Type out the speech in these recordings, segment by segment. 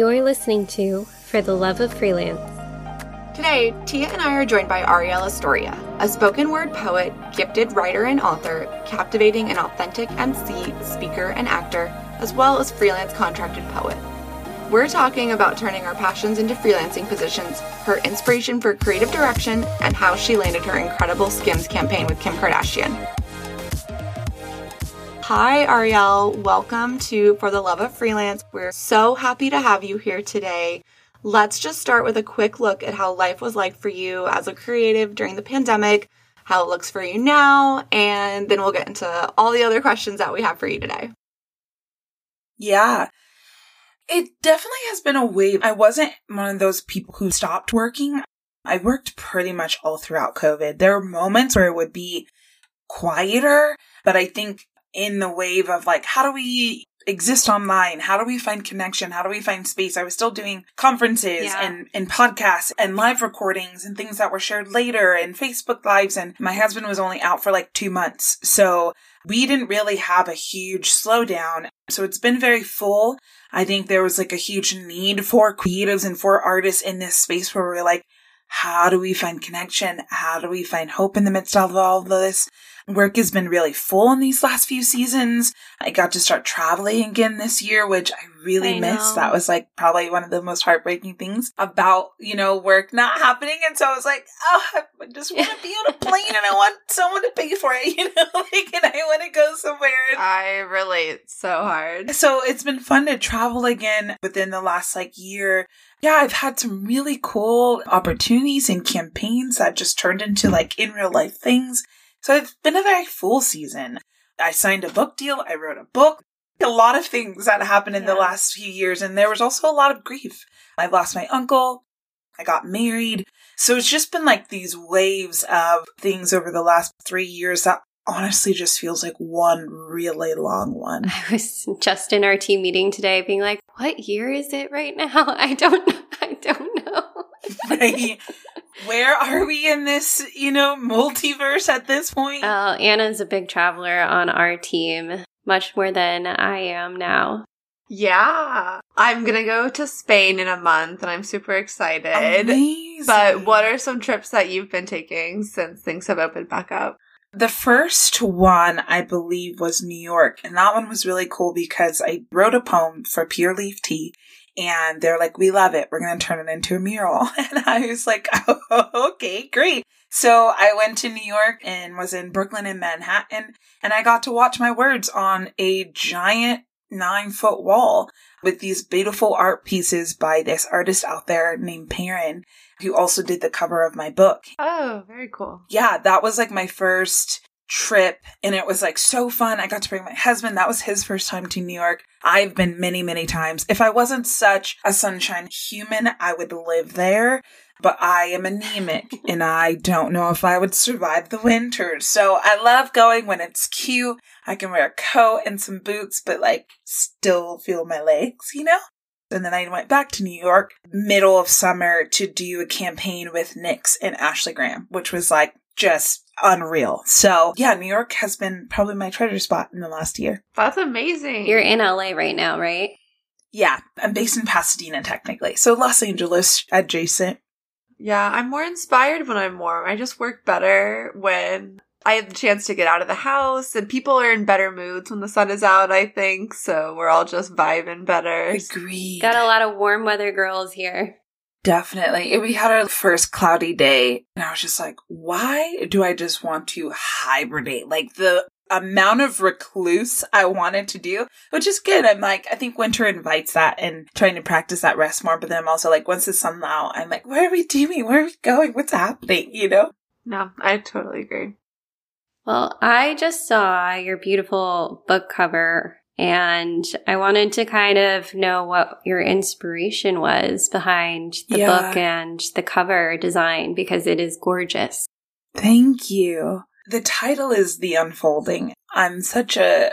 You're listening to For the Love of Freelance. Today, Tia and I are joined by Arielle Estoria, a spoken word poet, gifted writer and author, captivating and authentic MC, speaker, and actor, as well as freelance contracted poet. We're talking about turning our passions into freelancing positions, her inspiration for creative direction, and how she landed her incredible Skims campaign with Kim Kardashian. Hi, Arielle. Welcome to For the Love of Freelance. We're so happy to have you here today. Let's just start with a quick look at how life was like for you as a creative during the pandemic, how it looks for you now, and then we'll get into all the other questions that we have for you today. Yeah. It definitely has been a wave. I wasn't one of those people who stopped working. I worked pretty much all throughout COVID. There were moments where it would be quieter, but I think in the wave of like, how do we exist online? How do we find connection? How do we find space? I was still doing conferences Yeah. and, and podcasts and live recordings and things that were shared later and Facebook lives. And my husband was only out for like two months. So we didn't really have a huge slowdown. So it's been very full. I think there was like a huge need for creatives and for artists in this space where we're like, how do we find connection? How do we find hope in the midst of all of this? Work has been really full in these last few seasons. I got to start traveling again this year, which I really I missed. know. That was like probably one of the most heartbreaking things about, you know, work not happening. And so I was like, oh, I just want to be on a plane and I want someone to pay for it, you know, like, and I want to go somewhere. I relate so hard. so it's been fun to travel again within the last like year. Yeah, I've had some really cool opportunities and campaigns that just turned into like in real life things. So it's been a very full season. I signed a book deal. I wrote a book. A lot of things that happened in the last few years. And there was also a lot of grief. I lost my uncle. I got married. So it's just been like these waves of things over the last three years that honestly just feels like one really long one. I was just in our team meeting today being like, what year is it right now? I don't I don't. right? Where are we in this, you know, multiverse at this point? Uh, Anna's a big traveler on our team, much more than I am now. Yeah. I'm gonna go to Spain in a month and I'm super excited. Amazing. But what are some trips that you've been taking since things have opened back up? the first one I believe was New York, and that one was really cool because I wrote a poem for Pure Leaf Tea. And they're like, we love it. We're going to turn it into a mural. And I was like, oh, okay, great. So I went to New York and was in Brooklyn and Manhattan, and I got to watch my words on a giant nine foot wall with these beautiful art pieces by this artist out there named Perrin, who also did the cover of my book. Oh, very cool. Yeah, that was like my first trip and it was like so fun. I got to bring my husband. That was his first time to New York. I've been many, many times. If I wasn't such a sunshine human, I would live there. But I am anemic and I don't know if I would survive the winter. So I love going when it's cute. I can wear a coat and some boots, but like still feel my legs, you know? And then I went back to New York middle of summer to do a campaign with Nyx and Ashley Graham, which was like just unreal. So yeah, New York has been probably my treasure spot in the last year. That's amazing. You're in LA right now, right? Yeah, I'm based in Pasadena technically. So Los Angeles adjacent. Yeah, I'm more inspired when I'm warm. I just work better when I have the chance to get out of the house and people are in better moods when the sun is out, I think. So we're all just vibing better. Agreed. Got a lot of warm weather girls here. Definitely. We had our first cloudy day and I was just like, why do I just want to hibernate? Like the amount of recluse I wanted to do, which is good. I'm like, I think winter invites that and trying to practice that rest more. But then I'm also like, once the sun's out, I'm like, what are we doing? Where are we going? What's happening? You know? No, I totally agree. Well, I just saw your beautiful book cover and I wanted to kind of know what your inspiration was behind the Yeah. book and the cover design because it is gorgeous. Thank you. The title is The Unfolding. I'm such a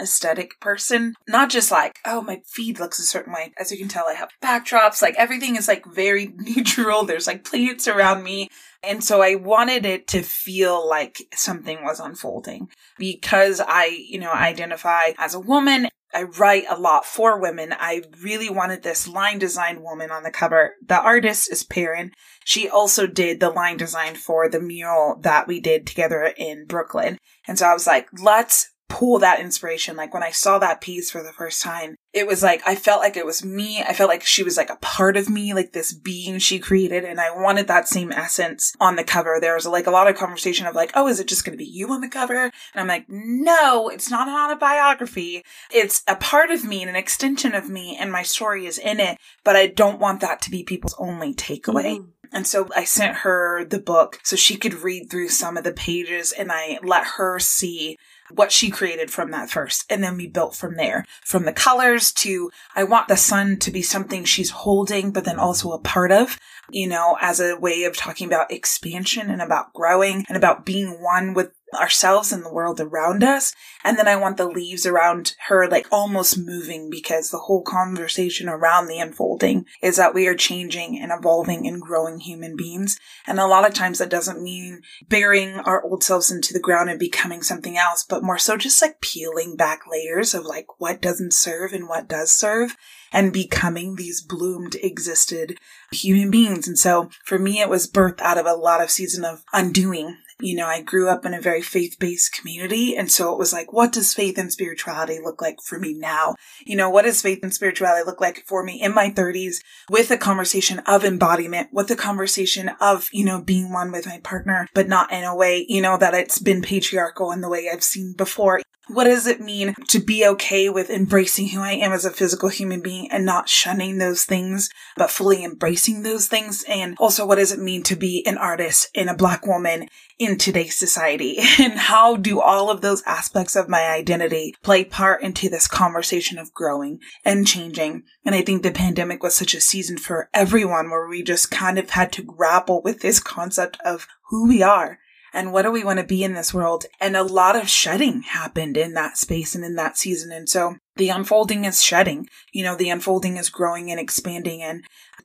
aesthetic person. Not just like, oh, my feed looks a certain way. As you can tell, I have backdrops. Like everything is like very neutral. There's like plants around me. And so I wanted it to feel like something was unfolding because I, you know, identify as a woman. I write a lot for women. I really wanted this line design woman on the cover. The artist is Perrin. She also did the line design for the mural that we did together in Brooklyn. And so I was like, let's pull that inspiration. Like when I saw that piece for the first time, it was like, I felt like it was me. I felt like she was like a part of me, like this being she created. And I wanted that same essence on the cover. There was like a lot of conversation of like, oh, is it just going to be you on the cover? And I'm like, no, it's not an autobiography. It's a part of me and an extension of me and my story is in it. But I don't want that to be people's only takeaway. Mm. And so I sent her the book so she could read through some of the pages and I let her see what she created from that first. And then we built from there. From the colors to, I want the sun to be something she's holding, but then also a part of, you know, as a way of talking about expansion and about growing and about being one with ourselves and the world around us. And then I want the leaves around her like almost moving because the whole conversation around the unfolding is that we are changing and evolving and growing human beings. And a lot of times that doesn't mean burying our old selves into the ground and becoming something else, but more so just like peeling back layers of like what doesn't serve and what does serve and becoming these bloomed, existed human beings. And so for me, it was birthed out of a lot of season of undoing you know, I grew up in a very faith based community. And so it was like, what does faith and spirituality look like for me now? You know, what does faith and spirituality look like for me in my 30s with a conversation of embodiment, with the conversation of, you know, being one with my partner, but not in a way, you know, that it's been patriarchal in the way I've seen before. What does it mean to be okay with embracing who I am as a physical human being and not shunning those things, but fully embracing those things? And also, what does it mean to be an artist and a black woman in today's society? And how do all of those aspects of my identity play part into this conversation of growing and changing? And I think the pandemic was such a season for everyone where we just kind of had to grapple with this concept of who we are and what do we want to be in this world? And a lot of shedding happened in that space and in that season. And so the unfolding is shedding, you know, the unfolding is growing and expanding. And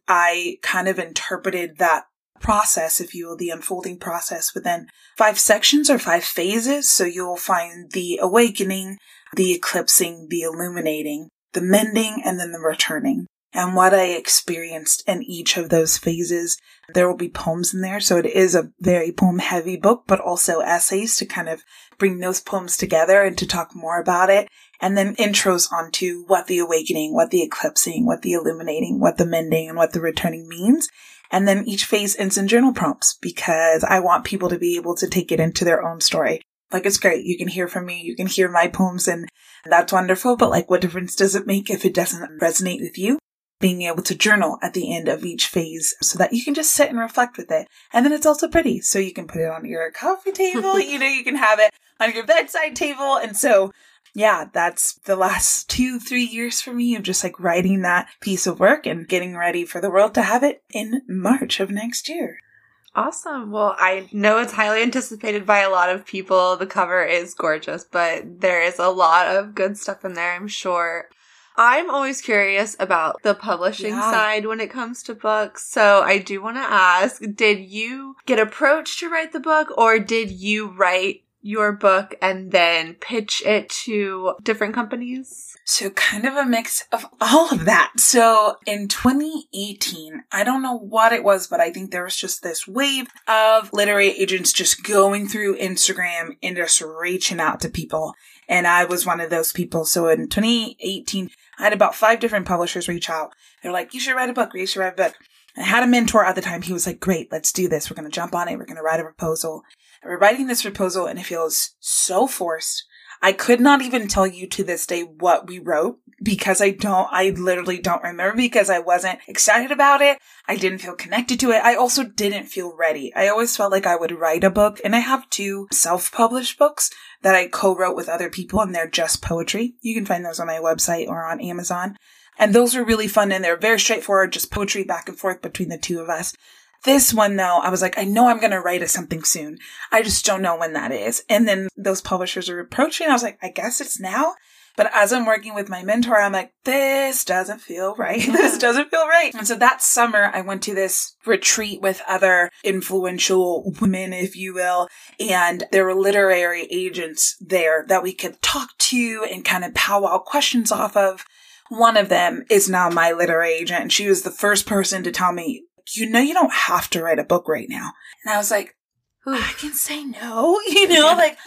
I kind of interpreted that process, if you will, the unfolding process within five sections or five phases. So you'll find the awakening, the eclipsing, the illuminating, the mending, and then the returning and what I experienced in each of those phases. There will be poems in there, so it is a very poem heavy book, but also essays to kind of bring those poems together and to talk more about it. And then intros onto what the awakening, what the eclipsing, what the illuminating, what the mending, and what the returning means. And then each phase ends in journal prompts because I want people to be able to take it into their own story. Like it's great. You can hear from me. You can hear my poems and that's wonderful. But like what difference does it make if it doesn't resonate with you? Being able to journal at the end of each phase so that you can just sit and reflect with it. And then it's also pretty. So you can put it on your coffee table, you know, you can have it on your bedside table. And so, yeah, that's the last two, three years for me of just like writing that piece of work and getting ready for the world to have it in March of next year. Awesome. Well, I know it's highly anticipated by a lot of people. The cover is gorgeous, but there is a lot of good stuff in there, I'm sure. I'm always curious about the publishing yeah. side when it comes to books. So I do want to ask, did you get approached to write the book or did you write your book and then pitch it to different companies? So kind of a mix of all of that. So in 2018, I don't know what it was, but I think there was just this wave of literary agents just going through Instagram and just reaching out to people. And I was one of those people. So in 2018, I had about five different publishers reach out. They're like, you should write a book. You should write a book. I had a mentor at the time. He was like, great, let's do this. We're going to jump on it. We're going to write a proposal. And we're writing this proposal and it feels so forced. I could not even tell you to this day what we wrote because I don't, I literally don't remember because I wasn't excited about it. I didn't feel connected to it. I also didn't feel ready. I always felt like I would write a book and I have two self-published books that I co-wrote with other people and they're just poetry. You can find those on my website or on Amazon. And those are really fun and they're very straightforward, just poetry back and forth between the two of us. This one though, I was like, I know I'm going to write a something soon. I just don't know when that is. And then those publishers are approaching. I was like, I guess it's now. But as I'm working with my mentor, I'm like, this doesn't feel right. this doesn't feel right. And so that summer, I went to this retreat with other influential women, if you will. And there were literary agents there that we could talk to and kind of powwow questions off of. One of them is now my literary agent. And she was the first person to tell me, you know, you don't have to write a book right now. And I was like, I can say no, you know, like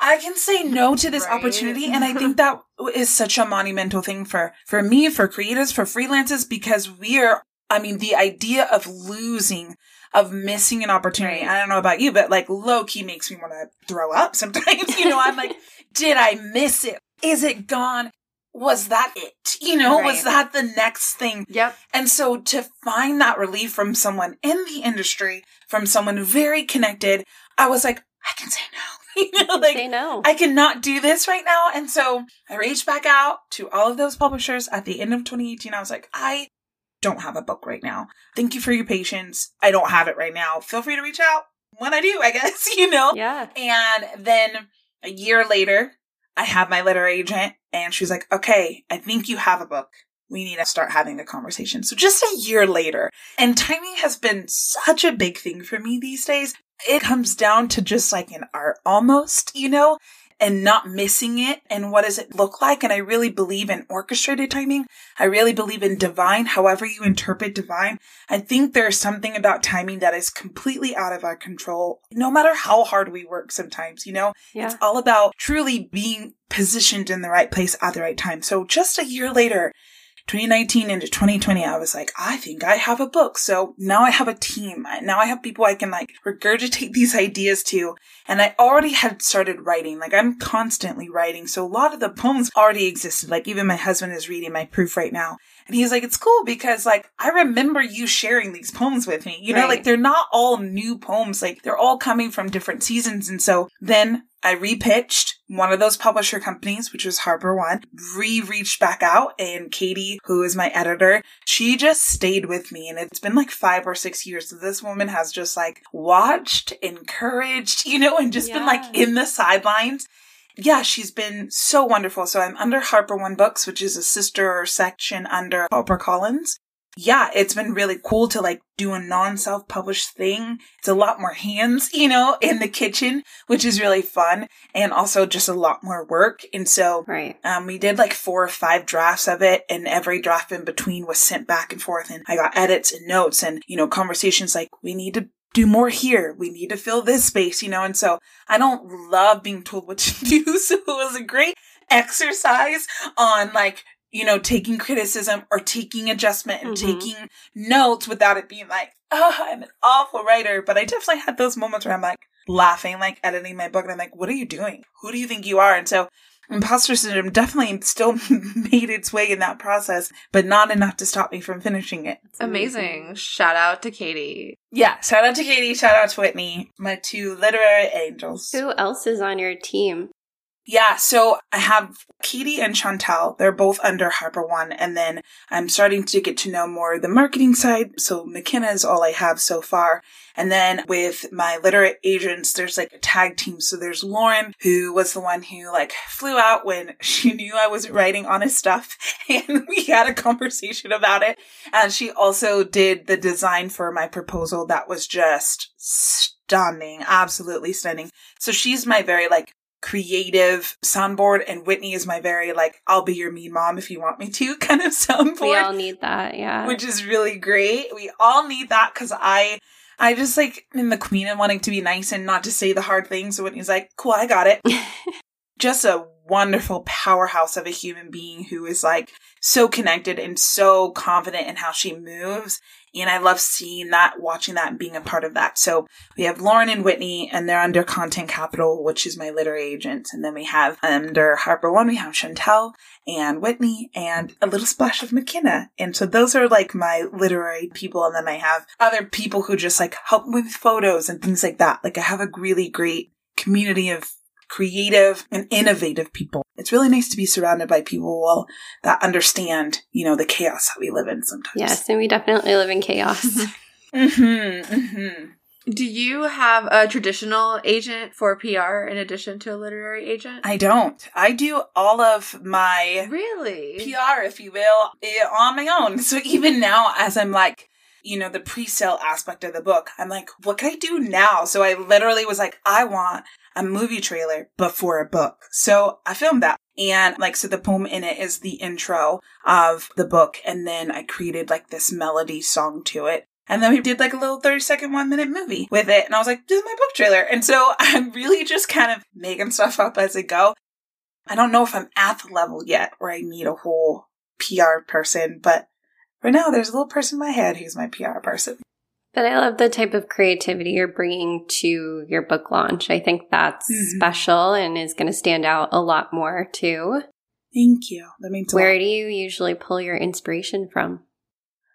I can say no to this right. opportunity. And I think that is such a monumental thing for, for me, for creatives, for freelancers, because we are, I mean, the idea of losing, of missing an opportunity. I don't know about you, but like low key makes me want to throw up sometimes. You know, I'm like, did I miss it? Is it gone? Was that it? You know, right. was that the next thing? Yep. And so to find that relief from someone in the industry, from someone very connected, I was like, I can say no. you know, like say no. I cannot do this right now. And so I reached back out to all of those publishers at the end of 2018. I was like, I don't have a book right now. Thank you for your patience. I don't have it right now. Feel free to reach out when I do, I guess, you know? Yeah. And then a year later, I have my letter agent and she's like, okay, I think you have a book. We need to start having a conversation. So just a year later, and timing has been such a big thing for me these days it comes down to just like an art almost, you know, and not missing it. And what does it look like? And I really believe in orchestrated timing. I really believe in divine, however you interpret divine. I think there's something about timing that is completely out of our control, no matter how hard we work sometimes, you know? Yeah. It's all about truly being positioned in the right place at the right time. So just a year later, 2019 into 2020, I was like, I think I have a book. So now I have a team. Now I have people I can like regurgitate these ideas to. And I already had started writing. Like I'm constantly writing. So a lot of the poems already existed. Like even my husband is reading my proof right now. And he's like, it's cool because like I remember you sharing these poems with me. You know, right. like they're not all new poems. Like they're all coming from different seasons. And so then I repitched one of those publisher companies, which was Harper One, re-reached back out and Katie, who is my editor, she just stayed with me. And it's been like five or six years. This woman has just like watched, encouraged, you know, and just been like in the sidelines yeah, she's been so wonderful. So I'm under Harper One Books, which is a sister section under HarperCollins. Yeah, it's been really cool to like do a non self published thing. It's a lot more hands, you know, in the kitchen, which is really fun and also just a lot more work. And so, right. um, we did like four or five drafts of it and every draft in between was sent back and forth and I got edits and notes and, you know, conversations like we need to do more here. We need to fill this space, you know? And so I don't love being told what to do. So it was a great exercise on like, you know, taking criticism or taking adjustment and mm-hmm. taking notes without it being like, oh, I'm an awful writer. But I definitely had those moments where I'm like laughing, like editing my book and I'm like, what are you doing? Who do you think you are? And so Imposter syndrome definitely still made its way in that process, but not enough to stop me from finishing it. Amazing. Shout out to Katie. Yeah, shout out to Katie, shout out to Whitney, my two literary angels. Who else is on your team? Yeah, so I have Katie and Chantel. They're both under Harper One, and then I'm starting to get to know more the marketing side. So McKenna is all I have so far. And then with my literate agents, there's like a tag team. So there's Lauren, who was the one who like flew out when she knew I was writing honest stuff. And we had a conversation about it. And she also did the design for my proposal that was just stunning, absolutely stunning. So she's my very like creative soundboard and Whitney is my very like I'll be your mean mom if you want me to kind of soundboard. We all need that, yeah. Which is really great. We all need that cuz I I just like in the queen and wanting to be nice and not to say the hard things. So Whitney's like, "Cool, I got it." just a wonderful powerhouse of a human being who is like so connected and so confident in how she moves and I love seeing that, watching that, and being a part of that. So we have Lauren and Whitney, and they're under Content Capital, which is my literary agent. And then we have under Harper One, we have Chantel and Whitney and a little splash of McKenna. And so those are like my literary people. And then I have other people who just like help with photos and things like that. Like I have a really great community of creative and innovative people. It's really nice to be surrounded by people that understand, you know, the chaos that we live in sometimes. Yes, and we definitely live in chaos. Mm-hmm, mm-hmm. Do you have a traditional agent for PR in addition to a literary agent? I don't. I do all of my really PR, if you will, eh, on my own. So even now, as I'm like, you know, the pre-sale aspect of the book, I'm like, what can I do now? So I literally was like, I want a movie trailer before a book. So I filmed that. And like, so the poem in it is the intro of the book. And then I created like this melody song to it. And then we did like a little 30 second, one minute movie with it. And I was like, this is my book trailer. And so I'm really just kind of making stuff up as I go. I don't know if I'm at the level yet where I need a whole PR person, but right now, there's a little person in my head who's my PR person. But I love the type of creativity you're bringing to your book launch. I think that's mm-hmm. special and is going to stand out a lot more too. Thank you. That means Where do you usually pull your inspiration from?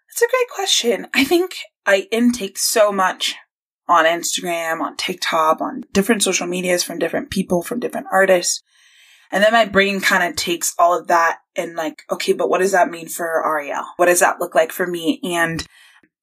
That's a great question. I think I intake so much on Instagram, on TikTok, on different social medias from different people, from different artists. And then my brain kind of takes all of that and like, okay, but what does that mean for Arielle? What does that look like for me? And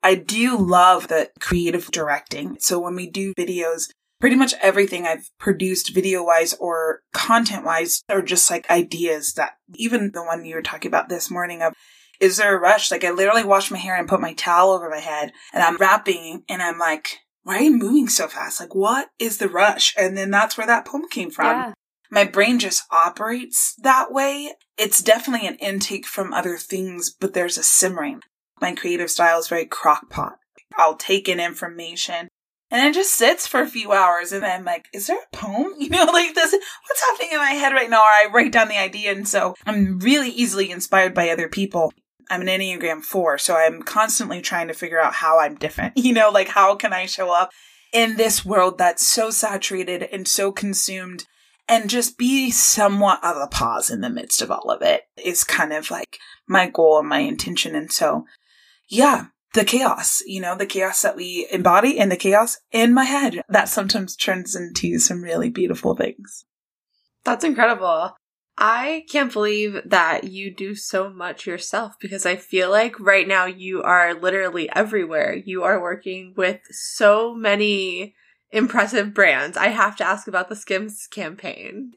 I do love the creative directing. So when we do videos, pretty much everything I've produced video wise or content wise are just like ideas that even the one you were talking about this morning of is there a rush? Like I literally wash my hair and put my towel over my head and I'm rapping and I'm like, why are you moving so fast? Like what is the rush? And then that's where that poem came from. Yeah. My brain just operates that way. It's definitely an intake from other things, but there's a simmering. My creative style is very crockpot. I'll take in information and it just sits for a few hours and I'm like, is there a poem? You know, like this, what's happening in my head right now? Or I write down the idea. And so I'm really easily inspired by other people. I'm an Enneagram 4, so I'm constantly trying to figure out how I'm different. You know, like how can I show up in this world that's so saturated and so consumed and just be somewhat of a pause in the midst of all of it is kind of like my goal and my intention. And so, yeah, the chaos, you know, the chaos that we embody and the chaos in my head that sometimes turns into some really beautiful things. That's incredible. I can't believe that you do so much yourself because I feel like right now you are literally everywhere. You are working with so many impressive brands. I have to ask about the Skims campaign.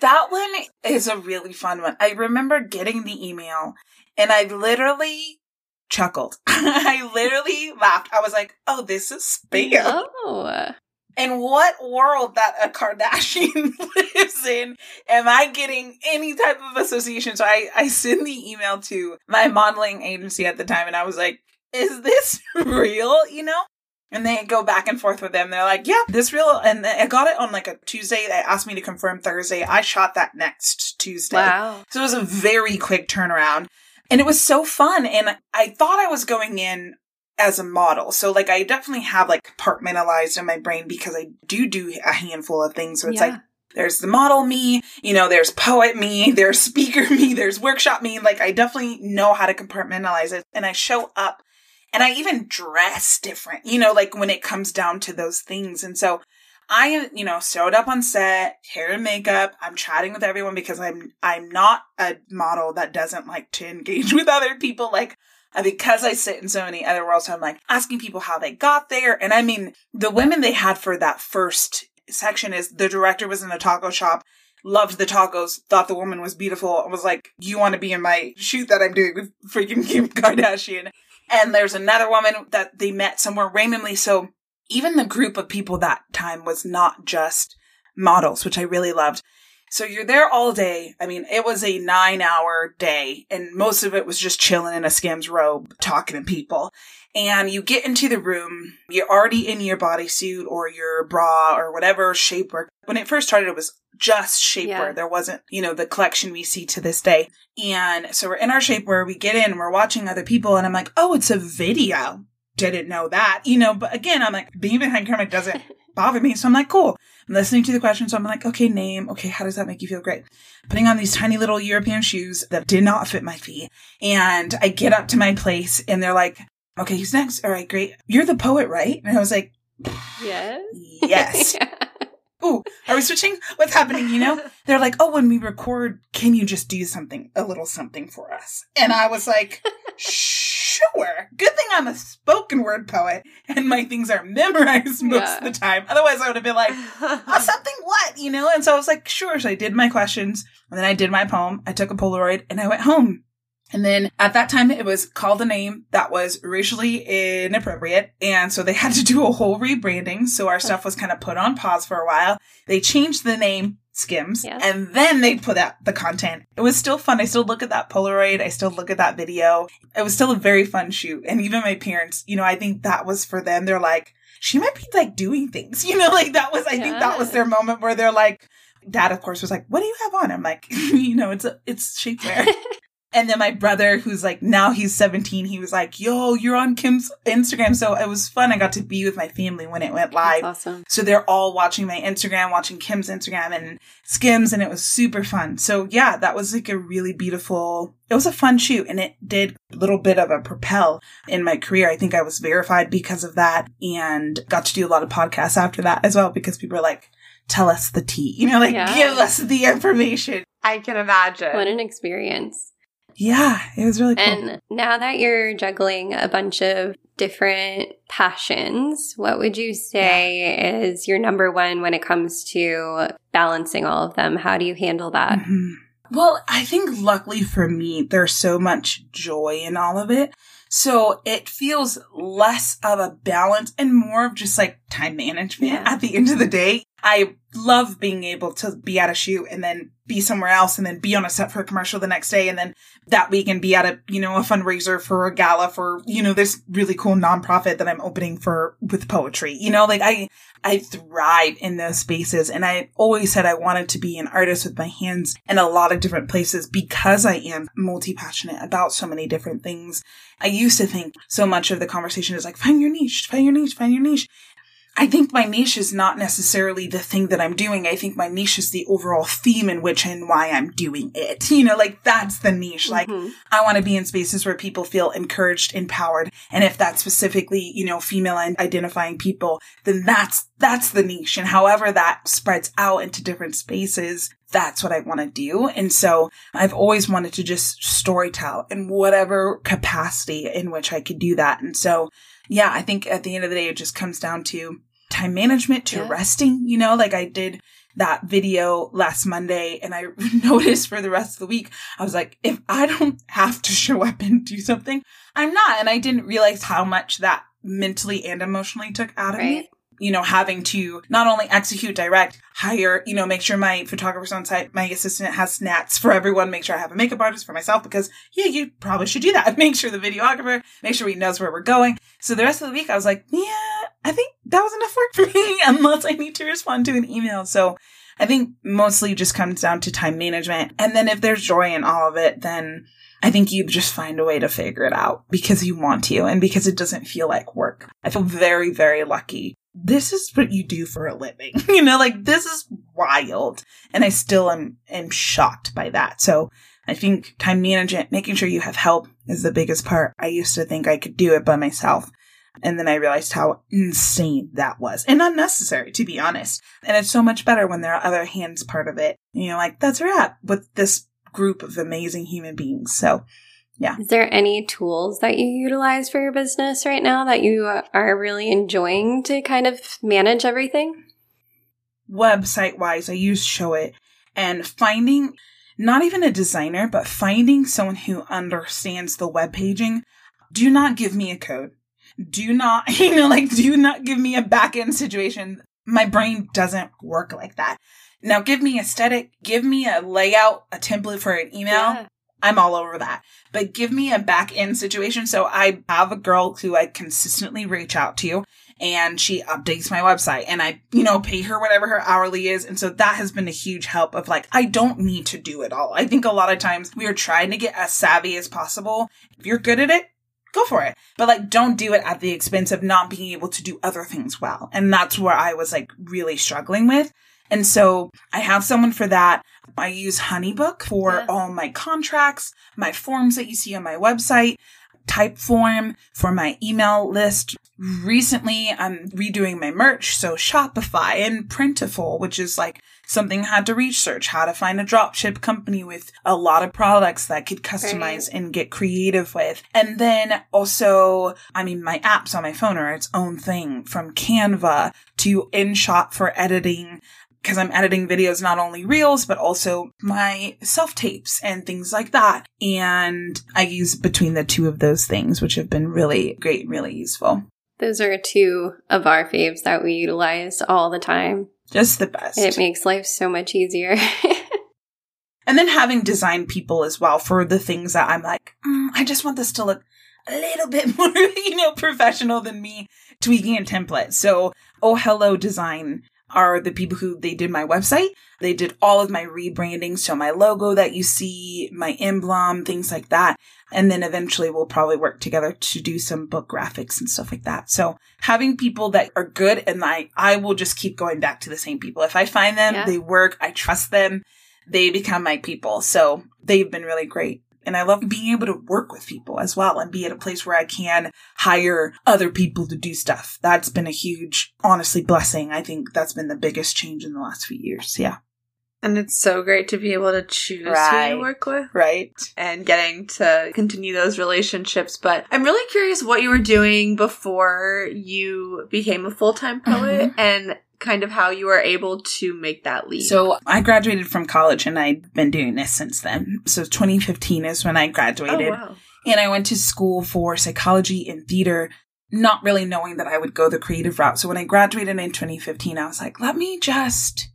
That one is a really fun one. I remember getting the email and I literally chuckled. I literally laughed. I was like, oh, this is spam. Oh in what world that a Kardashian lives in am I getting any type of association? So I, I send the email to my modeling agency at the time and I was like, is this real? You know? And they go back and forth with them. They're like, yeah, this real. And I got it on like a Tuesday. They asked me to confirm Thursday. I shot that next Tuesday. Wow. So it was a very quick turnaround. And it was so fun. And I thought I was going in as a model. So like I definitely have like compartmentalized in my brain because I do do a handful of things. So it's yeah. like there's the model me, you know, there's poet me, there's speaker me, there's workshop me. Like I definitely know how to compartmentalize it and I show up and I even dress different, you know, like when it comes down to those things. And so I, am, you know, showed up on set, hair and makeup. I'm chatting with everyone because I'm, I'm not a model that doesn't like to engage with other people. Like because I sit in so many other worlds, I'm like asking people how they got there. And I mean, the women they had for that first section is the director was in a taco shop, loved the tacos, thought the woman was beautiful, and was like, you want to be in my shoot that I'm doing with freaking Kim Kardashian. And there's another woman that they met somewhere randomly. So even the group of people that time was not just models, which I really loved. So you're there all day. I mean, it was a nine hour day and most of it was just chilling in a Skims robe, talking to people. And you get into the room, you're already in your bodysuit or your bra or whatever shapewear. When it first started, it was just shapewear. Yeah. There wasn't, you know, the collection we see to this day. And so we're in our shapewear, we get in, we're watching other people, and I'm like, oh, it's a video. Didn't know that, you know, but again, I'm like, being behind camera doesn't bother me. So I'm like, cool. I'm listening to the questions. So I'm like, okay, name. Okay, how does that make you feel? Great. Putting on these tiny little European shoes that did not fit my feet. And I get up to my place and they're like, okay, who's next? All right, great. You're the poet, right? And I was like, yes. Yes. yeah. Ooh, are we switching? What's happening? You know? They're like, oh, when we record, can you just do something, a little something for us? And I was like, shh Sure. Good thing I'm a spoken word poet and my things are memorized most Yeah. of the time. Otherwise, I would have been like, oh, something what? You know? And so I was like, sure. So I did my questions and then I did my poem. I took a Polaroid and I went home. And then at that time, it was called a name that was racially inappropriate. And so they had to do a whole rebranding. So our stuff was kind of put on pause for a while. They changed the name Skims Yeah. and then they put out the content. It was still fun. I still look at that Polaroid. I still look at that video. It was still a very fun shoot. And even my parents, you know, I think that was for them. They're like, she might be like doing things, you know, like that was, I think that was their moment where they're like, dad, of course, was like, what do you have on? I'm like, you know, it's, a, it's shapewear. And then my brother, who's like now he's 17, he was like, yo, you're on Kim's Instagram. So it was fun. I got to be with my family when it went live. That's awesome. So they're all watching my Instagram, watching Kim's Instagram and Skims, and it was super fun. So yeah, that was like a really beautiful, it was a fun shoot and it did a little bit of a propel in my career. I think I was verified because of that and got to do a lot of podcasts after that as well because people are like, tell us the tea, you know, like Yeah. give us the information. I can imagine. What an experience. Yeah, it was really cool. And now that you're juggling a bunch of different passions, what would you say is your number one when it comes to balancing all of them? How do you handle that? Mhm. Well, I think luckily for me, there's so much joy in all of it. So it feels less of a balance and more of just like time management Yeah. at the end of the day. I love being able to be at a shoot and then be somewhere else and then be on a set for a commercial the next day and then that week and be at a, you know, a fundraiser for a gala for, you know, this really cool nonprofit that I'm opening for with poetry. You know, like I, I thrive in those spaces and I always said I wanted to be an artist with my hands in a lot of different places because I am multi-passionate about so many different things. I used to think so much of the conversation is like, find your niche, find your niche, find your niche. I think my niche is not necessarily the thing that I'm doing. I think my niche is the overall theme in which and why I'm doing it. You know, like that's the niche. Like Mhm. I want to be in spaces where people feel encouraged, empowered. And if that's specifically, you know, female and identifying people, then that's, that's the niche. And however that spreads out into different spaces, that's what I want to do. And so I've always wanted to just storytell in whatever capacity in which I could do that. And so, yeah, I think at the end of the day, it just comes down to time management to Yeah. resting, you know, like I did that video last Monday and I noticed for the rest of the week, I was like, if I don't have to show up and do something, I'm not. And I didn't realize how much that mentally and emotionally took out of Right. me. You know, having to not only execute, direct, hire, you know, make sure my photographer's on site, my assistant has snacks for everyone, make sure I have a makeup artist for myself because, yeah, you probably should do that. Make sure the videographer, make sure he knows where we're going. So the rest of the week, I was like, yeah, I think that was enough work for me unless I need to respond to an email. So I think mostly just comes down to time management. And then if there's joy in all of it, then I think you just find a way to figure it out because you want to and because it doesn't feel like work. I feel very, very lucky. This is what you do for a living. you know, like this is wild. And I still am, am shocked by that. So I think time management, making sure you have help is the biggest part. I used to think I could do it by myself. And then I realized how insane that was and unnecessary, to be honest. And it's so much better when there are other hands part of it. And you're like, that's a wrap with this group of amazing human beings. So yeah. Is there any tools that you utilize for your business right now that you uh, are really enjoying to kind of manage everything? website wise, I use Showit and finding not even a designer, but finding someone who understands the web paging. Do not give me a code. Do not, you know, like, do not give me a back end situation. My brain doesn't work like that. Now give me aesthetic, give me a layout, a template for an email. Yeah. I'm all over that. But give me a back end situation. So I have a girl who I consistently reach out to and she updates my website and I, you know, pay her whatever her hourly is. And so that has been a huge help of like, I don't need to do it all. I think a lot of times we are trying to get as savvy as possible. If you're good at it, go for it. But like, don't do it at the expense of not being able to do other things well. And that's where I was like really struggling with. And so I have someone for that. I use Honeybook for Yeah. all my contracts, my forms that you see on my website, Typeform for my email list, recently I'm redoing my merch. So Shopify and Printful, which is like something I had to research how to find a dropship company with a lot of products that I could customize Right. and get creative with. And then also, I mean, my apps on my phone are its own thing from Canva to InShot for editing. Cause I'm editing videos, not only reels, but also my self tapes and things like that. And I use between the two of those things, which have been really great and really useful. Those are two of our faves that we utilize all the time. Just the best. It makes life so much easier. And then having design people as well for the things that I'm like, mm, I just want this to look a little bit more, you know, professional than me tweaking a template. So, Oh Hello Design are the people who they did my website. They did all of my rebranding. So my logo that you see, my emblem, things like that. And then eventually we'll probably work together to do some book graphics and stuff like that. So having people that are good and I, I will just keep going back to the same people. If I find them, Yeah. they work, I trust them, they become my people. So they've been really great. And I love being able to work with people as well and be at a place where I can hire other people to do stuff. That's been a huge, honestly, blessing. I think that's been the biggest change in the last few years. Yeah. And it's so great to be able to choose who you work with. Right. and getting to continue those relationships. But I'm really curious what you were doing before you became a full time poet mm-hmm. and kind of how you were able to make that leap. So I graduated from college and I've been doing this since then. So 2015 is when I oh, graduated. wow. And I went to school for psychology and theater, not really knowing that I would go the creative route. So when I graduated in 2015, I was like, let me just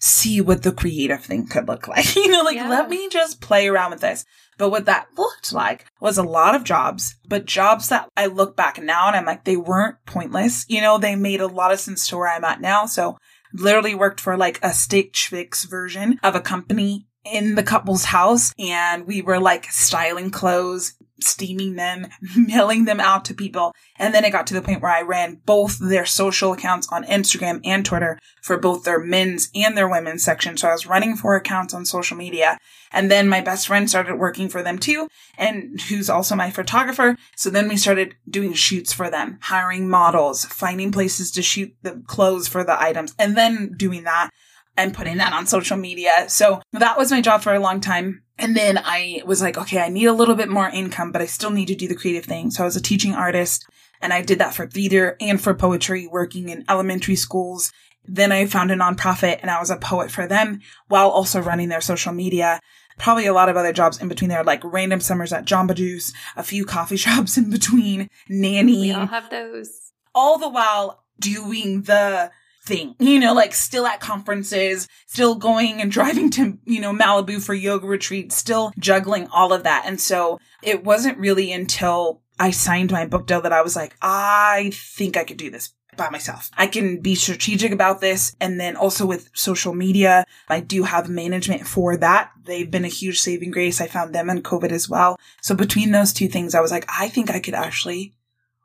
see what the creative thing could look like. you know, like, Yeah. let me just play around with this. But what that looked like was a lot of jobs, but jobs that I look back now and I'm like, they weren't pointless. You know, they made a lot of sense to where I'm at now. So literally worked for like a Stitch Fix version of a company in the couple's house and we were like styling clothes, steaming them, mailing them out to people. And then it got to the point where I ran both their social accounts on Instagram and Twitter for both their men's and their women's section. So I was running four accounts on social media. And then my best friend started working for them too, and who's also my photographer. So then we started doing shoots for them, hiring models, finding places to shoot the clothes for the items, and then doing that and putting that on social media. So that was my job for a long time. And then I was like, okay, I need a little bit more income, but I still need to do the creative thing. So I was a teaching artist and I did that for theater and for poetry, working in elementary schools. Then I found a nonprofit and I was a poet for them while also running their social media. Probably a lot of other jobs in between there, like random summers at Jamba Juice, a few coffee shops in between, nanny we all have those. all the while doing the thing, you know, like still at conferences, still going and driving to, you know, Malibu for yoga retreats, still juggling all of that. And so it wasn't really until I signed my book deal that I was like, I think I could do this by myself. I can be strategic about this. And then also with social media, I do have management for that. They've been a huge saving grace. I found them in COVID as well. So between those two things, I was like, I think I could actually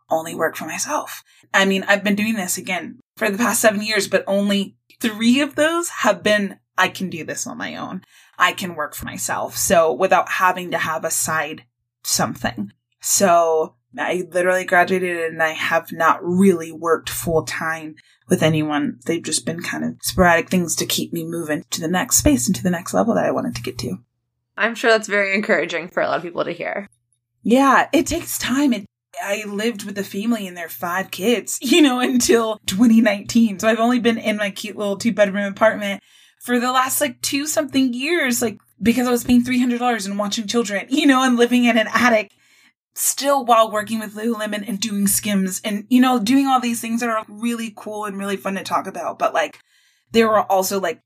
only work for myself. I mean, I've been doing this again for the past seven years, but only three of those have been, I can do this on my own. I can work for myself. So without having to have a side something. So I literally graduated and I have not really worked full time with anyone. They've just been kind of sporadic things to keep me moving to the next space and to the next level that I wanted to get to. I'm sure that's very encouraging for a lot of people to hear. Yeah, it takes time. It, I lived with a family and their five kids, you know, until 2019. So I've only been in my cute little two bedroom apartment for the last like two something years, like because I was paying $300 and watching children, you know, and living in an attic still while working with Lululemon and doing skims and, you know, doing all these things that are really cool and really fun to talk about. But like, there were also like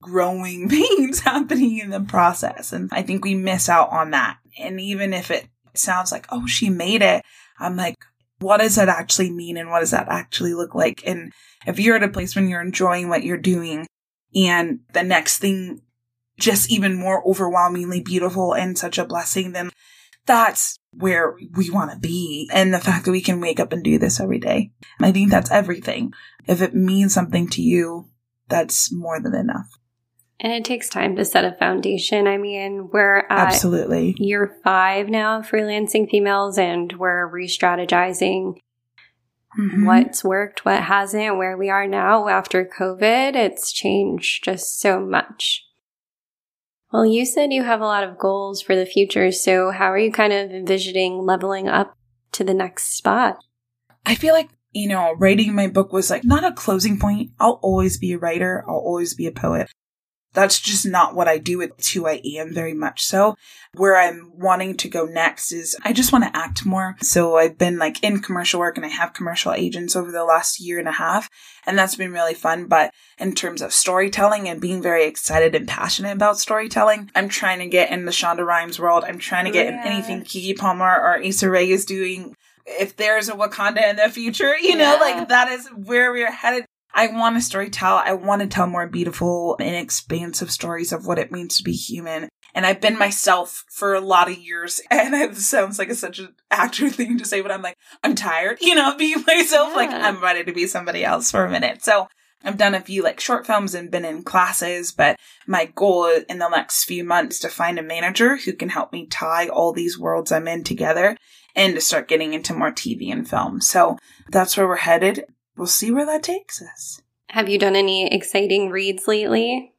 growing pains happening in the process. And I think we miss out on that. And even if it sounds like, oh, she made it, I'm like, what does that actually mean? And what does that actually look like? And if you're at a place when you're enjoying what you're doing and the next thing just even more overwhelmingly beautiful and such a blessing, then that's where we want to be. And the fact that we can wake up and do this every day. I think that's everything. If it means something to you, that's more than enough. And it takes time to set a foundation. I mean, we're at Absolutely. year five now of freelancing females, and we're re strategizing Mhm. what's worked, what hasn't, where we are now after COVID. It's changed just so much. Well, you said you have a lot of goals for the future. So, how are you kind of envisioning leveling up to the next spot? I feel like, you know, writing my book was like not a closing point. I'll always be a writer. I'll always be a poet. That's just not what I do. It's who I am very much so. Where I'm wanting to go next is I just want to act more. So I've been like in commercial work and I have commercial agents over the last year and a half. And that's been really fun. But in terms of storytelling and being very excited and passionate about storytelling, I'm trying to get in the Shonda Rhimes world. I'm trying to get in anything Keke Palmer or Issa Rae is doing if there's a Wakanda in the future, you know, Yeah. like that is where we're headed. I want to story tell. I want to tell more beautiful and expansive stories of what it means to be human. And I've been myself for a lot of years. And it sounds like such an actor thing to say, but I'm like, I'm tired, you know, of being myself. Like I'm ready to be somebody else for a minute. So I've done a few like short films and been in classes, but my goal in the next few months is to find a manager who can help me tie all these worlds I'm in together and to start getting into more TV and film. So that's where we're headed. We'll see where that takes us. Have you done any exciting reads lately?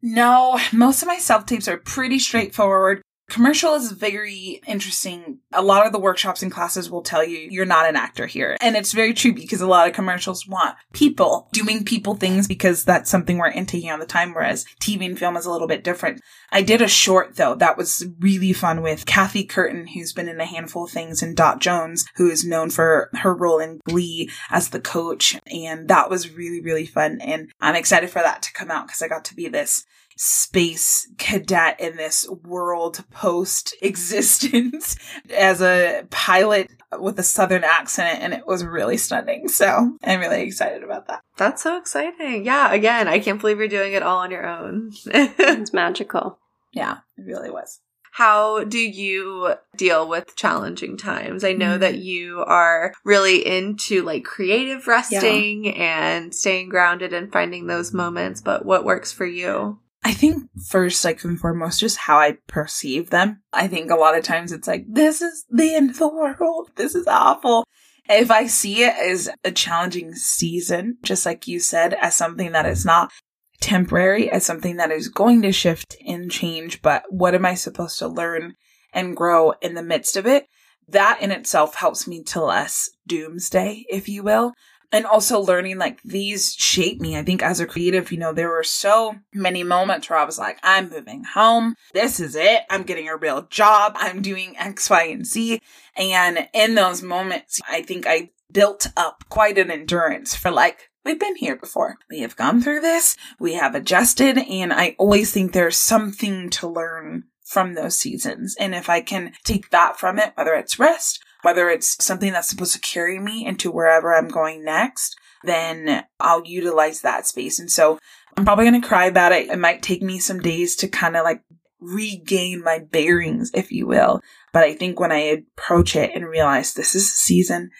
No, most of my self tapes are pretty straightforward. Commercial is very interesting. A lot of the workshops and classes will tell you you're not an actor here. And it's very true because a lot of commercials want people doing people things because that's something we're intaking all the time, whereas TV and film is a little bit different. I did a short though that was really fun with Kathy Curtin, who's been in a handful of things, and Dot Jones, who is known for her role in Glee as the coach. And that was really, really fun. And I'm excited for that to come out because I got to be this space cadet in this world post existence as a pilot with a southern accent and it was really stunning. So I'm really excited about that. That's so exciting. Yeah, again, I can't believe you're doing it all on your own. It's magical. Yeah, it really was. How do you deal with challenging times? I know Mm. that you are really into like creative resting and staying grounded and finding those moments, but what works for you? I think first, like and foremost, just how I perceive them. I think a lot of times it's like, this is the end of the world. This is awful. If I see it as a challenging season, just like you said, as something that is not temporary, as something that is going to shift and change, but what am I supposed to learn and grow in the midst of it? That in itself helps me to less doomsday, if you will and also learning like these shape me. I think as a creative, you know, there were so many moments where I was like, I'm moving home. This is it. I'm getting a real job. I'm doing X, Y, and Z. And in those moments, I think I built up quite an endurance for like, we've been here before. We have gone through this. We have adjusted. And I always think there's something to learn from those seasons. And if I can take that from it, whether it's rest, whether it's something that's supposed to carry me into wherever I'm going next, then I'll utilize that space. And so I'm probably going to cry about it. It might take me some days to kind of like regain my bearings, if you will. But I think when I approach it and realize this is a season,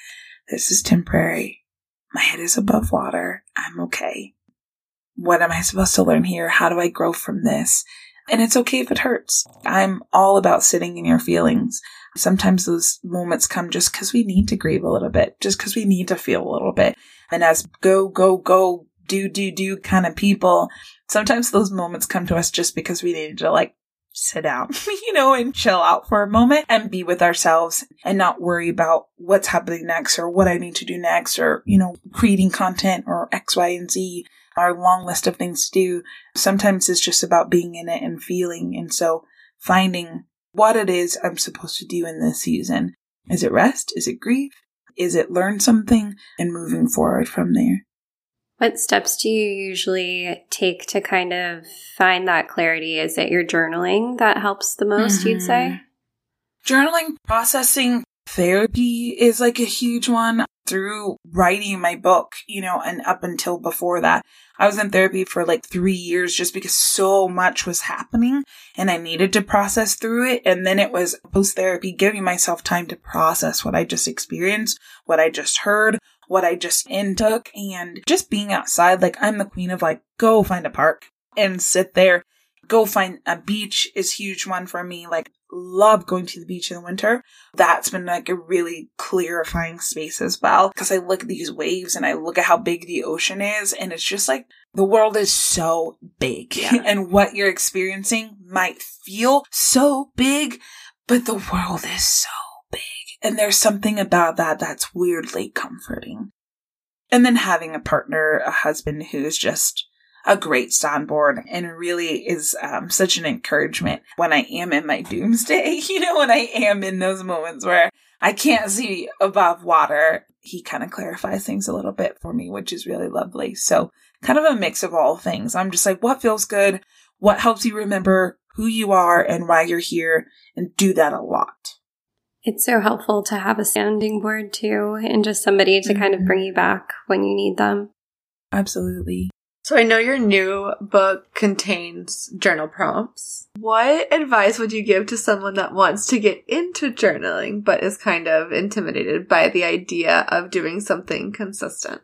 this is temporary, my head is above water, I'm okay. What am I supposed to learn here? How do I grow from this? And it's okay if it hurts. I'm all about sitting in your feelings. Sometimes those moments come just because we need to grieve a little bit, just because we need to feel a little bit. And as go, go, go, do, do, do kind of people, sometimes those moments come to us just because we need to like sit down, you know, and chill out for a moment and be with ourselves and not worry about what's happening next or what I need to do next or, you know, creating content or X, Y, and Z, our long list of things to do. Sometimes it's just about being in it and feeling. And so finding what it is I'm supposed to do in this season. Is it rest? Is it grief? Is it learn something and moving forward from there? What steps do you usually take to kind of find that clarity? Is it your journaling that helps the most, you'd mm-hmm. say? Journaling, processing, therapy is like a huge one through writing my book, you know, and up until before that. I was in therapy for like three years just because so much was happening and I needed to process through it. And then it was post therapy, giving myself time to process what I just experienced, what I just heard, what I just intook, and just being outside. Like I'm the queen of like, go find a park and sit there. Go find a beach is huge one for me. Like love going to the beach in the winter. That's been like a really clarifying space as well. Cause I look at these waves and I look at how big the ocean is and it's just like the world is so big Yeah. and what you're experiencing might feel so big, but the world is so big. And there's something about that that's weirdly comforting. And then having a partner, a husband who's just a great soundboard and really is um, such an encouragement when I am in my doomsday. You know, when I am in those moments where I can't see above water, he kind of clarifies things a little bit for me, which is really lovely. So, kind of a mix of all things. I'm just like, what feels good? What helps you remember who you are and why you're here? And do that a lot. It's so helpful to have a sounding board too, and just somebody to kind of bring you back when you need them. Absolutely. So I know your new book contains journal prompts. What advice would you give to someone that wants to get into journaling but is kind of intimidated by the idea of doing something consistent?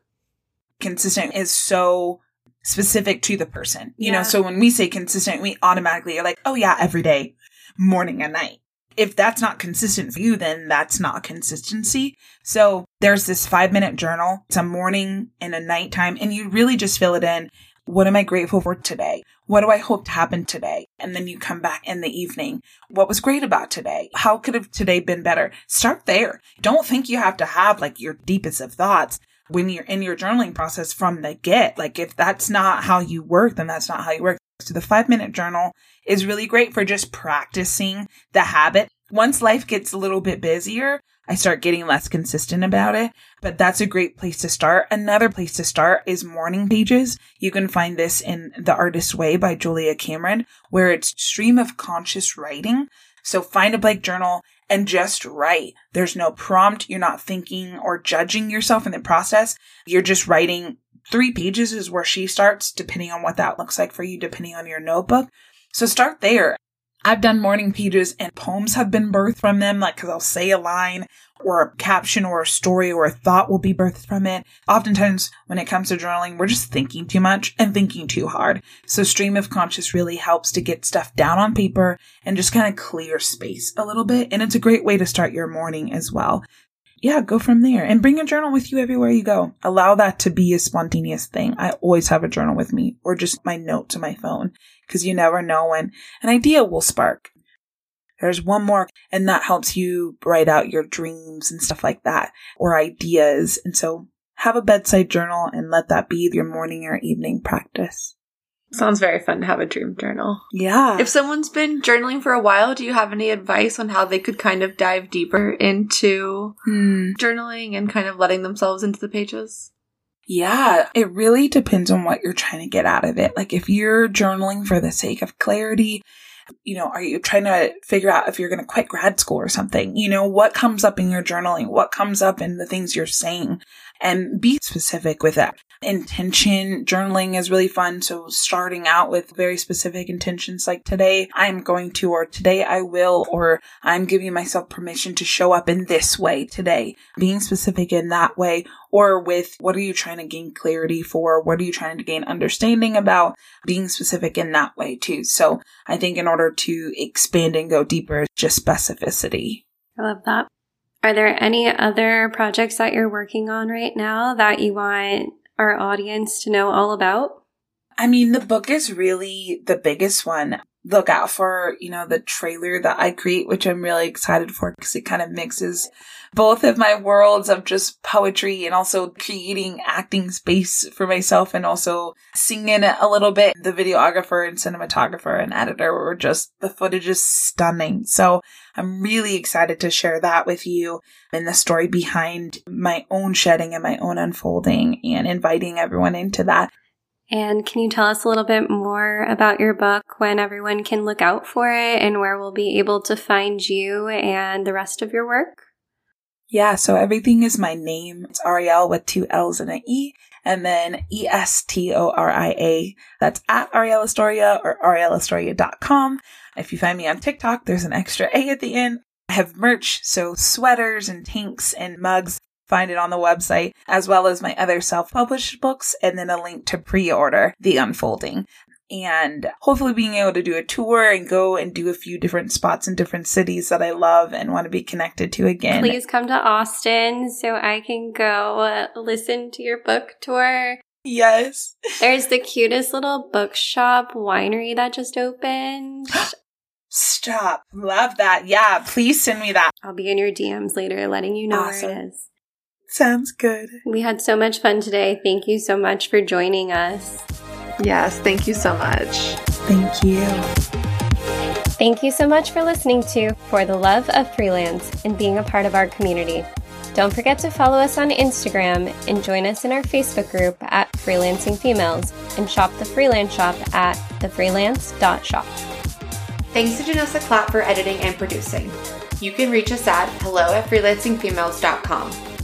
consistent is so specific to the person. You Yeah. know, so when we say consistent, we automatically are like, oh yeah, every day, morning and night. If that's not consistent for you, then that's not consistency. So there's this five minute journal. It's a morning and a nighttime, and you really just fill it in. What am I grateful for today? What do I hope to happen today? And then you come back in the evening. What was great about today? How could have today been better? Start there. Don't think you have to have like your deepest of thoughts when you're in your journaling process from the get. Like if that's not how you work, then that's not how you work. So the five minute journal is really great for just practicing the habit. Once life gets a little bit busier, I start getting less consistent about it, but that's a great place to start. Another place to start is morning pages. You can find this in The Artist's Way by Julia Cameron, where it's stream of conscious writing. So find a blank journal and just write. There's no prompt. You're not thinking or judging yourself in the process. You're just writing. Three pages is where she starts, depending on what that looks like for you, depending on your notebook. So start there. I've done morning pages and poems have been birthed from them, like, cause I'll say a line or a caption or a story or a thought will be birthed from it. Oftentimes, when it comes to journaling, we're just thinking too much and thinking too hard. So stream of conscious really helps to get stuff down on paper and just kind of clear space a little bit. And it's a great way to start your morning as well. Yeah, go from there and bring a journal with you everywhere you go. Allow that to be a spontaneous thing. I always have a journal with me or just my note to my phone because you never know when an idea will spark. There's one more, and that helps you write out your dreams and stuff like that, or ideas. And so have a bedside journal and let that be your morning or evening practice. Sounds very fun to have a dream journal. Yeah. If someone's been journaling for a while, do you have any advice on how they could kind of dive deeper into Hmm. journaling and kind of letting themselves into the pages? Yeah, it really depends on what you're trying to get out of it. Like if you're journaling for the sake of clarity, you know, are you trying to figure out if you're going to quit grad school or something? You know, what comes up in your journaling? What comes up in the things you're saying? And be specific with that. Intention journaling is really fun. So starting out with very specific intentions like today I'm going to, or today I will, or I'm giving myself permission to show up in this way today. Being specific in that way or with what are you trying to gain clarity for? What are you trying to gain understanding about? Being specific in that way too. So I think in order to expand and go deeper, just specificity. I love that. Are there any other projects that you're working on right now that you want our audience to know all about? I mean, the book is really the biggest one. Look out for, you know, the trailer that I create, which I'm really excited for because it kind of mixes both of my worlds of just poetry and also creating acting space for myself and also singing a little bit. The videographer and cinematographer and editor were just, the footage is stunning. So I'm really excited to share that with you and the story behind my own shedding and my own unfolding and inviting everyone into that. And can you tell us a little bit more about your book, when everyone can look out for it, and where we'll be able to find you and the rest of your work? Yeah, so everything is my name. It's Arielle with two L's and an E, and then E S T O R I A. That's at Arielle Estoria or arielleestoria.com. If you find me on TikTok, there's an extra A at the end. I have merch, so sweaters and tanks and mugs. Find it on the website, as well as my other self published books, and then a link to pre order The Unfolding. and hopefully being able to do a tour and go and do a few different spots in different cities that I love and want to be connected to again. Please come to Austin so I can go uh, listen to your book tour. Yes. There's the cutest little bookshop winery that just opened. Stop. Love that. Yeah, please send me that. I'll be in your DMs later letting you know Awesome. where it is. Sounds good. We had so much fun today. Thank you so much for joining us. Yes, thank you so much. Thank you. Thank you so much for listening to For the Love of Freelance and being a part of our community. Don't forget to follow us on Instagram and join us in our Facebook group at Freelancing Females and shop the freelance shop at thefreelance.shop. Thanks to Janessa Clapp for editing and producing. You can reach us at hello at freelancingfemales.com.